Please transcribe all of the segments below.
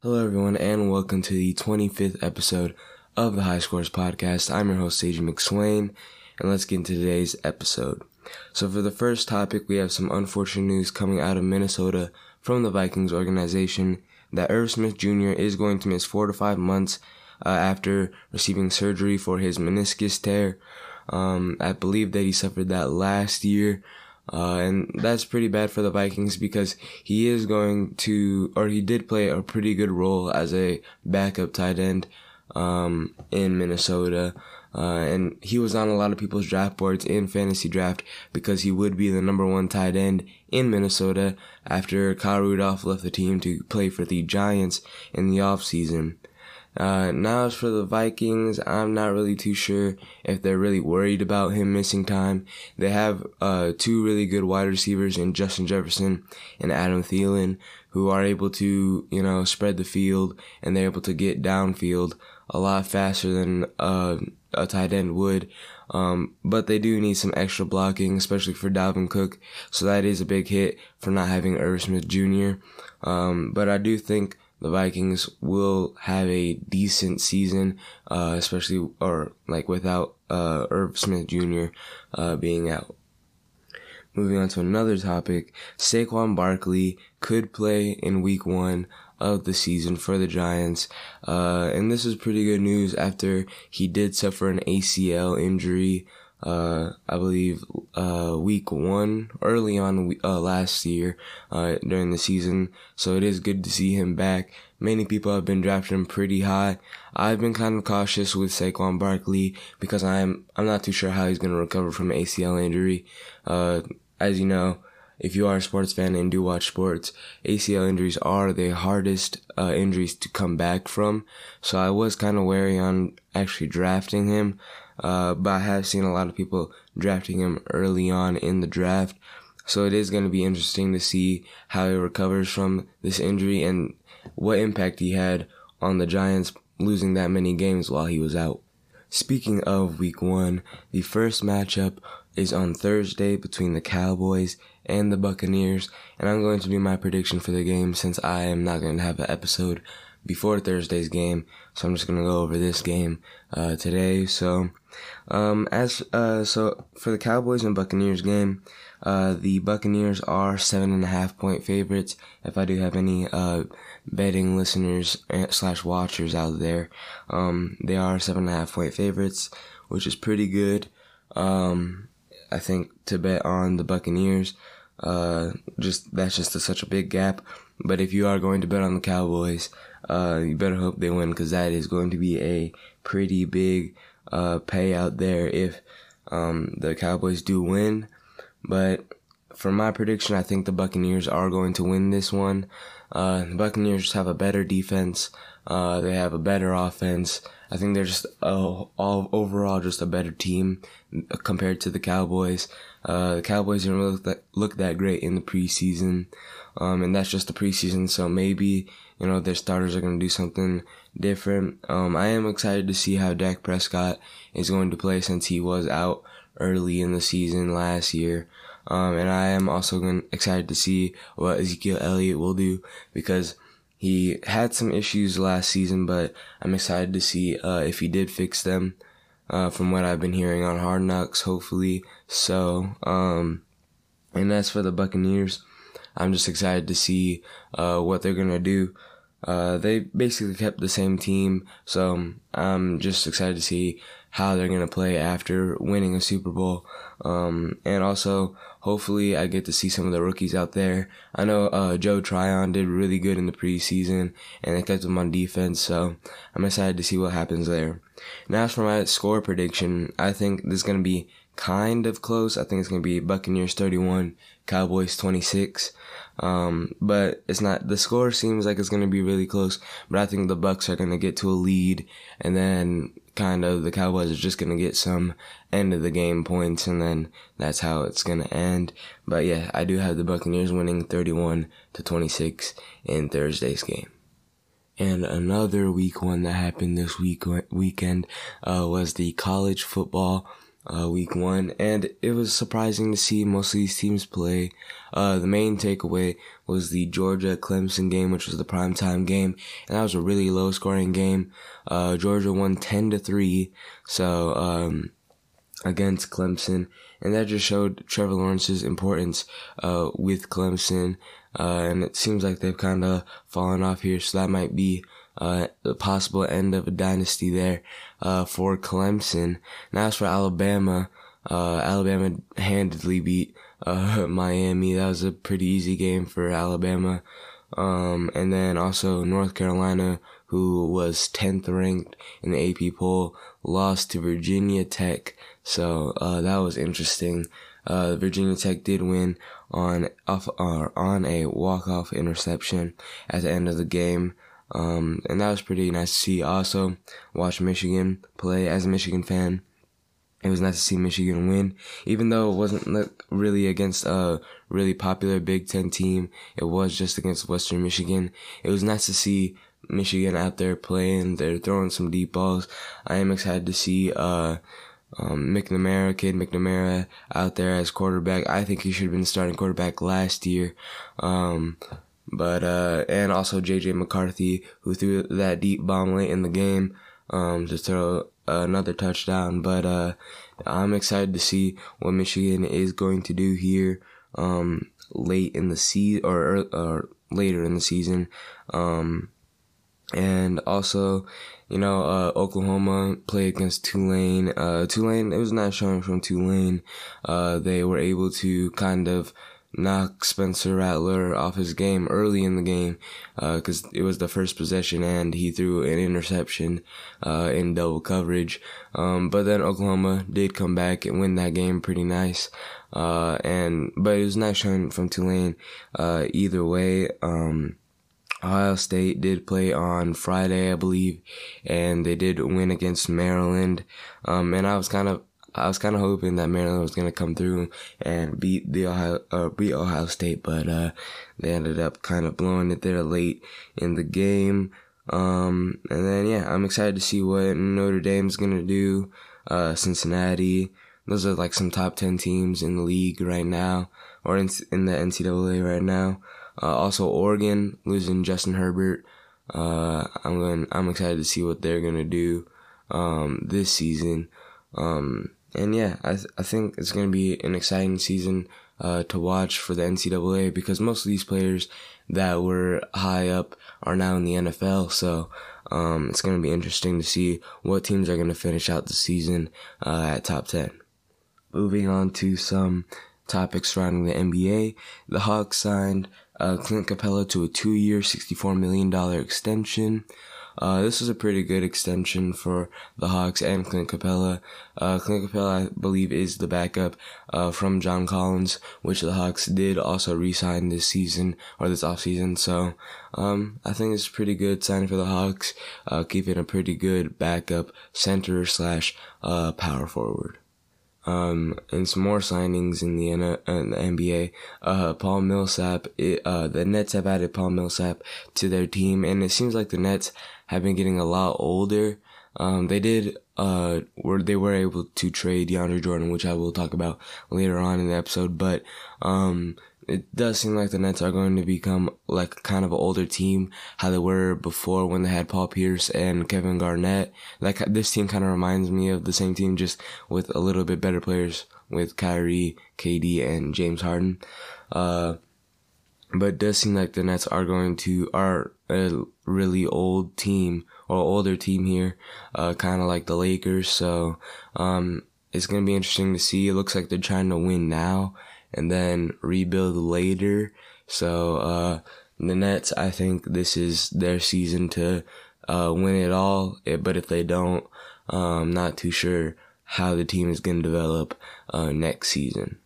Hello, everyone, and welcome to the 25th episode of the High Scores Podcast. I'm your host, Sage McSwain, and let's get into today's episode. So, for the first topic, we have some unfortunate news coming out of Minnesota from the Vikings organization that Irv Smith Jr. is going to miss four to five months uh, after receiving surgery for his meniscus tear. Um, I believe that he suffered that last year. Uh, and that's pretty bad for the Vikings because he is going to, or he did play a pretty good role as a backup tight end, um, in Minnesota. Uh, and he was on a lot of people's draft boards in fantasy draft because he would be the number one tight end in Minnesota after Kyle Rudolph left the team to play for the Giants in the offseason. Uh, now as for the Vikings, I'm not really too sure if they're really worried about him missing time. They have, uh, two really good wide receivers in Justin Jefferson and Adam Thielen who are able to, you know, spread the field and they're able to get downfield a lot faster than, uh, a tight end would. Um, but they do need some extra blocking, especially for Dalvin Cook. So that is a big hit for not having Irv Smith Jr. Um, but I do think the Vikings will have a decent season, uh, especially or like without uh, Irv Smith Jr. Uh, being out. Moving on to another topic, Saquon Barkley could play in Week One of the season for the Giants, uh, and this is pretty good news after he did suffer an ACL injury uh, I believe, uh, week one, early on, uh, last year, uh, during the season. So it is good to see him back. Many people have been drafting him pretty high. I've been kind of cautious with Saquon Barkley because I'm, I'm not too sure how he's going to recover from ACL injury. Uh, as you know, if you are a sports fan and do watch sports, ACL injuries are the hardest uh, injuries to come back from. So I was kind of wary on actually drafting him. Uh, but I have seen a lot of people drafting him early on in the draft. So it is going to be interesting to see how he recovers from this injury and what impact he had on the Giants losing that many games while he was out. Speaking of week one, the first matchup is on Thursday between the Cowboys and the Buccaneers, and I'm going to do my prediction for the game since I am not going to have an episode before Thursday's game. So I'm just going to go over this game, uh, today. So, um, as, uh, so for the Cowboys and Buccaneers game, uh, the Buccaneers are seven and a half point favorites. If I do have any, uh, betting listeners eh, slash watchers out there, um, they are seven and a half point favorites, which is pretty good. Um, I think to bet on the Buccaneers, uh, just, that's just a, such a big gap. But if you are going to bet on the Cowboys, uh, you better hope they win because that is going to be a pretty big uh, pay out there if um, the Cowboys do win. But for my prediction, I think the Buccaneers are going to win this one. Uh, the Buccaneers have a better defense. Uh, they have a better offense. I think they're just uh, all overall just a better team compared to the Cowboys. Uh, the Cowboys didn't look that, look that great in the preseason, um, and that's just the preseason. So maybe you know their starters are going to do something different. Um, I am excited to see how Dak Prescott is going to play since he was out early in the season last year. Um, and I am also excited to see what Ezekiel Elliott will do because he had some issues last season, but I'm excited to see uh, if he did fix them. Uh, from what I've been hearing on Hard Knocks, hopefully. So, um, and as for the Buccaneers, I'm just excited to see uh, what they're gonna do. Uh, they basically kept the same team, so I'm just excited to see how they're gonna play after winning a Super Bowl. Um, and also, hopefully, I get to see some of the rookies out there. I know uh, Joe Tryon did really good in the preseason, and they kept him on defense. So I'm excited to see what happens there. Now, as for my score prediction, I think this is gonna be kind of close. I think it's gonna be Buccaneers 31, Cowboys 26. Um, but it's not, the score seems like it's going to be really close, but I think the Bucks are going to get to a lead and then kind of the Cowboys are just going to get some end of the game points and then that's how it's going to end. But yeah, I do have the Buccaneers winning 31 to 26 in Thursday's game. And another week one that happened this week, weekend, uh, was the college football uh, week one, and it was surprising to see most of these teams play. Uh, the main takeaway was the Georgia Clemson game, which was the primetime game, and that was a really low scoring game. Uh, Georgia won 10 to 3, so, um, against Clemson, and that just showed Trevor Lawrence's importance, uh, with Clemson, uh, and it seems like they've kind of fallen off here, so that might be uh, the possible end of a dynasty there uh, for Clemson. Now as for Alabama, uh, Alabama handedly beat uh, Miami. That was a pretty easy game for Alabama. Um, and then also North Carolina, who was 10th ranked in the AP poll, lost to Virginia Tech. So, uh, that was interesting. Uh, Virginia Tech did win on off, uh, on a walk-off interception at the end of the game. Um, and that was pretty nice to see. Also, watch Michigan play as a Michigan fan. It was nice to see Michigan win, even though it wasn't really against a really popular Big Ten team. It was just against Western Michigan. It was nice to see Michigan out there playing. They're throwing some deep balls. I am excited to see, uh, um, McNamara, kid McNamara out there as quarterback. I think he should have been starting quarterback last year. Um, but, uh, and also JJ McCarthy, who threw that deep bomb late in the game, um, to throw another touchdown. But, uh, I'm excited to see what Michigan is going to do here, um, late in the season, or, or later in the season. Um, and also, you know, uh, Oklahoma played against Tulane. Uh, Tulane, it was not showing from Tulane. Uh, they were able to kind of, knock Spencer Rattler off his game early in the game because uh, it was the first possession and he threw an interception uh, in double coverage. Um, but then Oklahoma did come back and win that game pretty nice. Uh, and but it was not showing from Tulane uh, either way. Um, Ohio State did play on Friday, I believe, and they did win against Maryland. Um, and I was kind of I was kind of hoping that Maryland was to come through and beat the Ohio, uh, beat Ohio State, but, uh, they ended up kind of blowing it there late in the game. Um, and then, yeah, I'm excited to see what Notre Dame's to do. Uh, Cincinnati. Those are like some top 10 teams in the league right now, or in, in the NCAA right now. Uh, also Oregon losing Justin Herbert. Uh, I'm going, I'm excited to see what they're going to do, um, this season. Um, and yeah, I th- I think it's going to be an exciting season uh, to watch for the NCAA because most of these players that were high up are now in the NFL. So um, it's going to be interesting to see what teams are going to finish out the season uh, at top ten. Moving on to some topics surrounding the NBA, the Hawks signed uh, Clint Capela to a two-year, $64 million extension. Uh, this was a pretty good extension for the Hawks and Clint Capela. Uh, Clint Capela, I believe, is the backup, uh, from John Collins, which the Hawks did also re-sign this season, or this offseason. So, um, I think it's a pretty good signing for the Hawks, uh, keeping a pretty good backup center slash, uh, power forward. Um, and some more signings in the, N- in the NBA. Uh, Paul Millsap, it, uh, the Nets have added Paul Millsap to their team, and it seems like the Nets have been getting a lot older. Um, they did, uh, were, they were able to trade DeAndre Jordan, which I will talk about later on in the episode, but, um, it does seem like the Nets are going to become like kind of an older team, how they were before when they had Paul Pierce and Kevin Garnett. Like this team kind of reminds me of the same team, just with a little bit better players with Kyrie, KD, and James Harden. Uh, but it does seem like the Nets are going to are a really old team or older team here, uh, kind of like the Lakers. So um, it's gonna be interesting to see. It looks like they're trying to win now and then rebuild later. So uh, the Nets, I think this is their season to uh, win it all. But if they don't, I'm um, not too sure how the team is gonna develop uh, next season.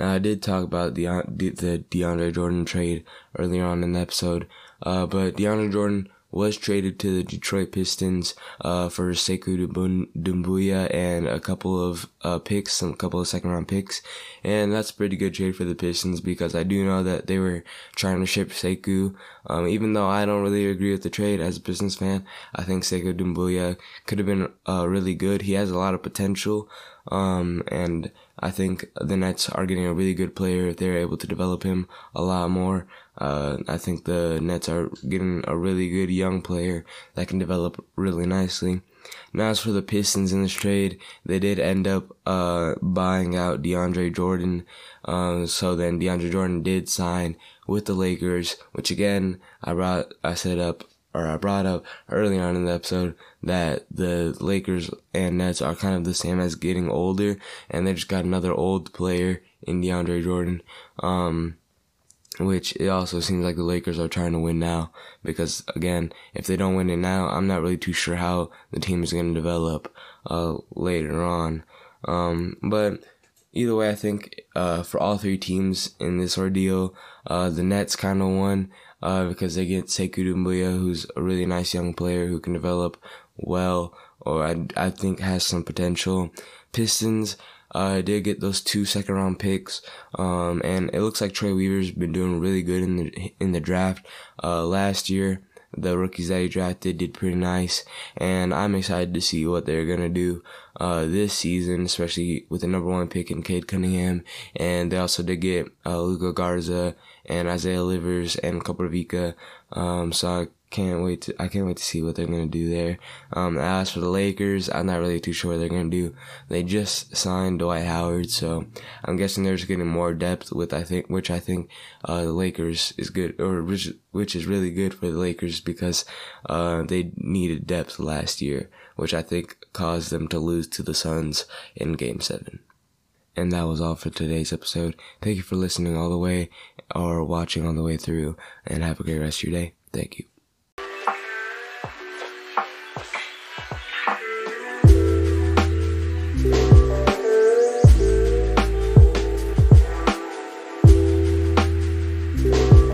Now, I did talk about the, the DeAndre Jordan trade earlier on in the episode, uh, but DeAndre Jordan was traded to the Detroit Pistons uh, for Sekou Doumbouya and a couple of uh, picks, some couple of second round picks, and that's a pretty good trade for the Pistons because I do know that they were trying to ship Sekou. Um, even though I don't really agree with the trade as a Pistons fan, I think Sekou Doumbouya could have been uh, really good. He has a lot of potential. Um, and I think the Nets are getting a really good player if they're able to develop him a lot more. Uh, I think the Nets are getting a really good young player that can develop really nicely. Now, as for the Pistons in this trade, they did end up uh, buying out DeAndre Jordan. Uh, so then DeAndre Jordan did sign with the Lakers, which again I brought I set up or I brought up early on in the episode that the Lakers and Nets are kind of the same as getting older, and they just got another old player in DeAndre Jordan. Um, which it also seems like the Lakers are trying to win now because again, if they don't win it now, I'm not really too sure how the team is going to develop uh, later on. Um, but either way, I think uh, for all three teams in this ordeal, uh, the Nets kind of won uh, because they get Sekou Doumbouya, who's a really nice young player who can develop well, or I, I think has some potential. Pistons, uh, did get those two second round picks, um, and it looks like Trey Weaver's been doing really good in the in the draft. Uh, last year, the rookies that he drafted did pretty nice, and I'm excited to see what they're gonna do uh, this season, especially with the number one pick in Cade Cunningham, and they also did get uh, Luka Garza and Isaiah Livers and Koprivica. Um, so I can't wait to I can't wait to see what they're gonna do there. Um, as for the Lakers, I'm not really too sure what they're gonna do. They just signed Dwight Howard, so I'm guessing they're just getting more depth with I think which I think uh, the Lakers is good or which which is really good for the Lakers because uh, they needed depth last year, which I think caused them to lose to the Suns in Game Seven. And that was all for today's episode. Thank you for listening all the way or watching all the way through and have a great rest of your day. Thank you. Thank you.